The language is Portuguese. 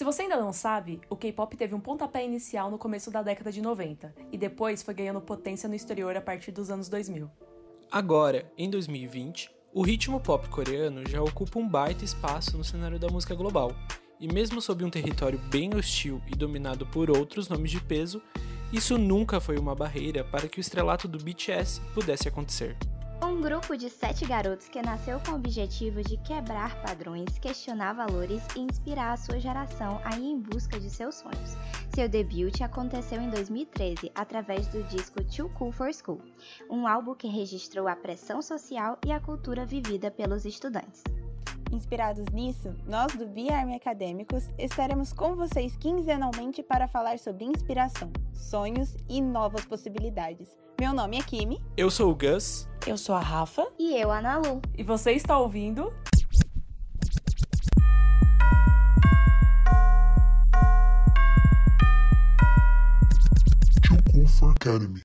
Se você ainda não sabe, o K-pop teve um pontapé inicial no começo da década de 90 e depois foi ganhando potência no exterior a partir dos anos 2000. Agora, em 2020, o ritmo pop coreano já ocupa um baita espaço no cenário da música global. E mesmo sob um território bem hostil e dominado por outros nomes de peso, isso nunca foi uma barreira para que o estrelato do BTS pudesse acontecer. Um grupo de sete garotos que nasceu com o objetivo de quebrar padrões, questionar valores e inspirar a sua geração a ir em busca de seus sonhos. Seu debut aconteceu em 2013 através do disco Too Cool for School, um álbum que registrou a pressão social e a cultura vivida pelos estudantes. Inspirados nisso, nós do Be Army Acadêmicos estaremos com vocês quinzenalmente para falar sobre inspiração, sonhos e novas possibilidades. Meu nome é Kimi. Eu sou o Gus. Eu sou a Rafa. E eu, a Nalu. E você está ouvindo. For Academy.